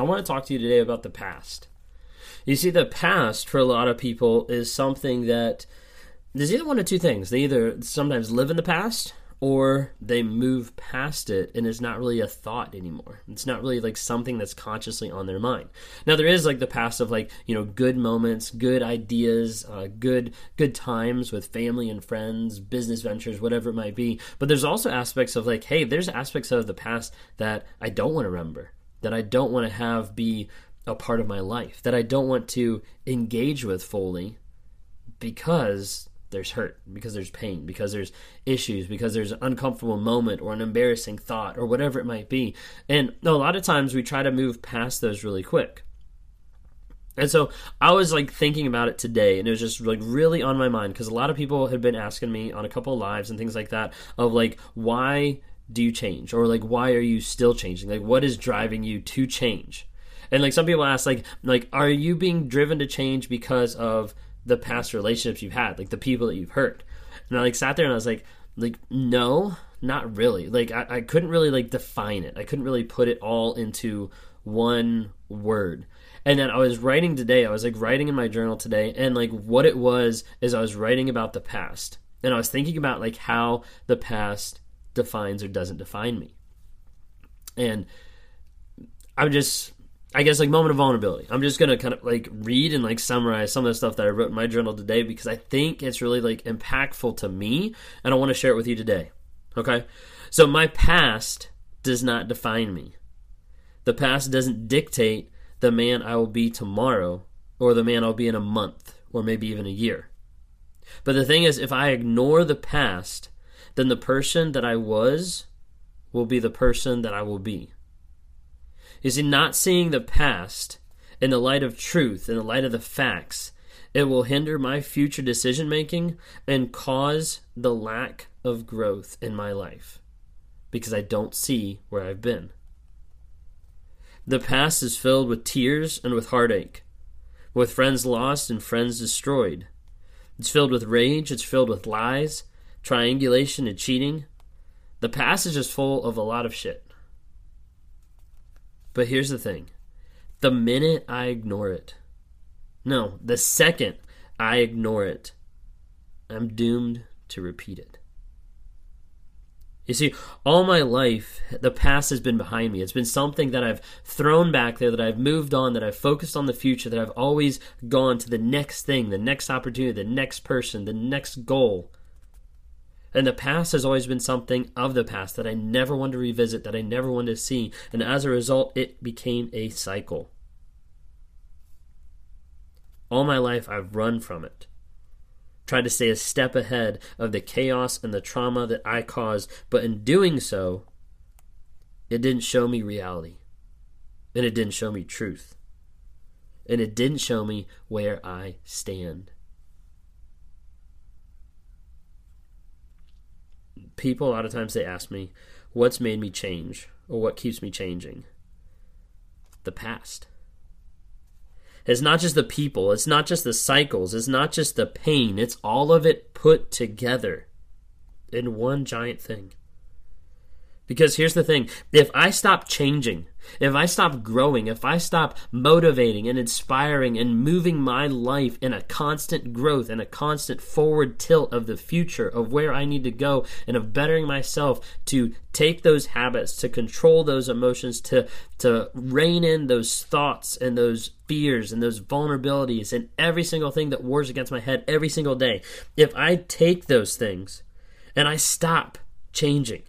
I want to talk to you today about the past. You see, the past for a lot of people is something that there's either one of two things. They either sometimes live in the past or they move past it and it's not really a thought anymore. It's not really like something that's consciously on their mind. Now there is like the past of like, you know, good moments, good ideas, uh, good good times with family and friends, business ventures, whatever it might be. But there's also aspects of like, hey, there's aspects of the past that I don't want to remember, that I don't want to have be a part of my life, that I don't want to engage with fully because there's hurt, because there's pain, because there's issues, because there's an uncomfortable moment or an embarrassing thought or whatever it might be. And a lot of times we try to move past those really quick. And so I was like thinking about it today, and it was just like really on my mind because a lot of people had been asking me on a couple lives and things like that of like, why do you change? Or like, why are you still changing? Like, what is driving you to change? And like some people ask, like, like, are you being driven to change because of the past relationships you've had, like the people that you've hurt. And I like sat there and I was like, like no, not really. Like I, I couldn't really like define it. I couldn't really put it all into one word. And then I was writing today. I was like writing in my journal today, and like what it was is I was writing about the past, and I was thinking about like how the past defines or doesn't define me. And I'm just I guess like moment of vulnerability. I'm just gonna kind of like read and like summarize some of the stuff that I wrote in my journal today because I think it's really like impactful to me and I want to share it with you today. Okay? So my past does not define me. The past doesn't dictate the man I will be tomorrow or the man I'll be in a month or maybe even a year. But the thing is if I ignore the past, then the person that I was will be the person that I will be is in not seeing the past in the light of truth, in the light of the facts. It will hinder my future decision making and cause the lack of growth in my life because I don't see where I've been. The past is filled with tears and with heartache, with friends lost and friends destroyed. It's filled with rage, it's filled with lies, triangulation, and cheating. The passage is full of a lot of shit. But here's the thing the minute I ignore it, no, the second I ignore it, I'm doomed to repeat it. You see, all my life, the past has been behind me. It's been something that I've thrown back there, that I've moved on, that I've focused on the future, that I've always gone to the next thing, the next opportunity, the next person, the next goal. And the past has always been something of the past that I never wanted to revisit, that I never wanted to see. And as a result, it became a cycle. All my life, I've run from it. Tried to stay a step ahead of the chaos and the trauma that I caused, but in doing so, it didn't show me reality. And it didn't show me truth. And it didn't show me where I stand. People a lot of times they ask me what's made me change or what keeps me changing? The past. It's not just the people it's not just the cycles it's not just the pain it's all of it put together in one giant thing because here's the thing. If I stop changing, if I stop growing, if I stop motivating and inspiring and moving my life in a constant growth and a constant forward tilt of the future of where I need to go and of bettering myself to take those habits, to control those emotions, to, to rein in those thoughts and those fears and those vulnerabilities and every single thing that wars against my head every single day, if I take those things and I stop changing,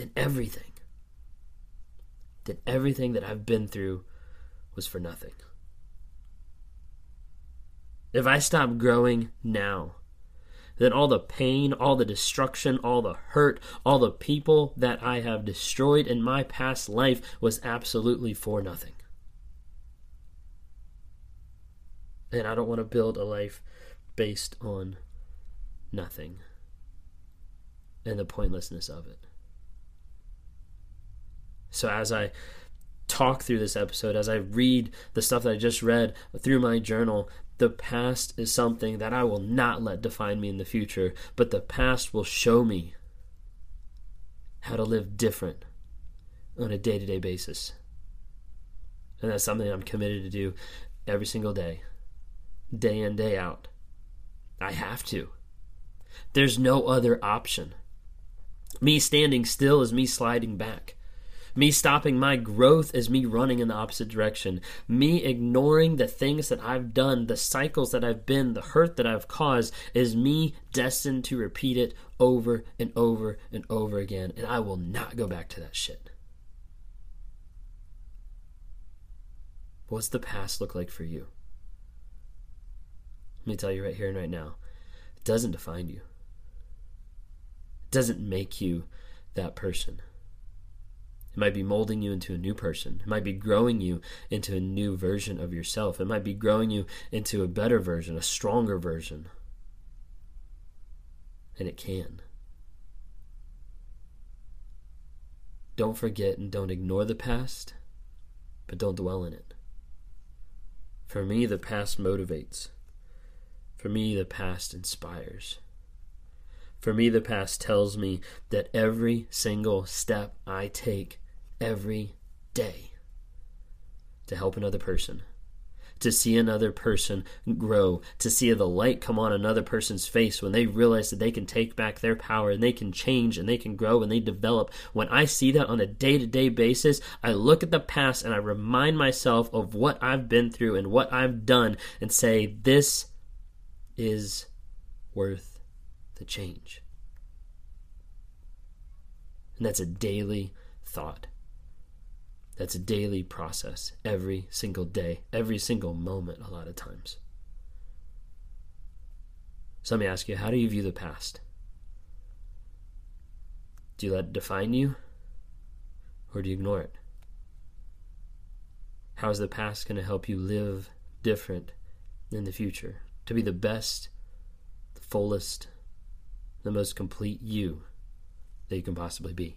then everything, then everything that I've been through was for nothing. If I stop growing now, then all the pain, all the destruction, all the hurt, all the people that I have destroyed in my past life was absolutely for nothing. And I don't want to build a life based on nothing and the pointlessness of it. So as I talk through this episode, as I read the stuff that I just read through my journal, the past is something that I will not let define me in the future, but the past will show me how to live different on a day to day basis. And that's something I'm committed to do every single day, day in, day out. I have to. There's no other option. Me standing still is me sliding back. Me stopping my growth is me running in the opposite direction. Me ignoring the things that I've done, the cycles that I've been, the hurt that I've caused, is me destined to repeat it over and over and over again. And I will not go back to that shit. What's the past look like for you? Let me tell you right here and right now it doesn't define you, it doesn't make you that person. It might be molding you into a new person. It might be growing you into a new version of yourself. It might be growing you into a better version, a stronger version. And it can. Don't forget and don't ignore the past, but don't dwell in it. For me, the past motivates. For me, the past inspires. For me, the past tells me that every single step I take every day to help another person, to see another person grow, to see the light come on another person's face when they realize that they can take back their power and they can change and they can grow and they develop. When I see that on a day to day basis, I look at the past and I remind myself of what I've been through and what I've done and say, this is worth the change. And that's a daily thought. That's a daily process every single day, every single moment, a lot of times. So let me ask you how do you view the past? Do you let it define you? Or do you ignore it? How is the past going to help you live different in the future? To be the best, the fullest, the most complete you that you can possibly be.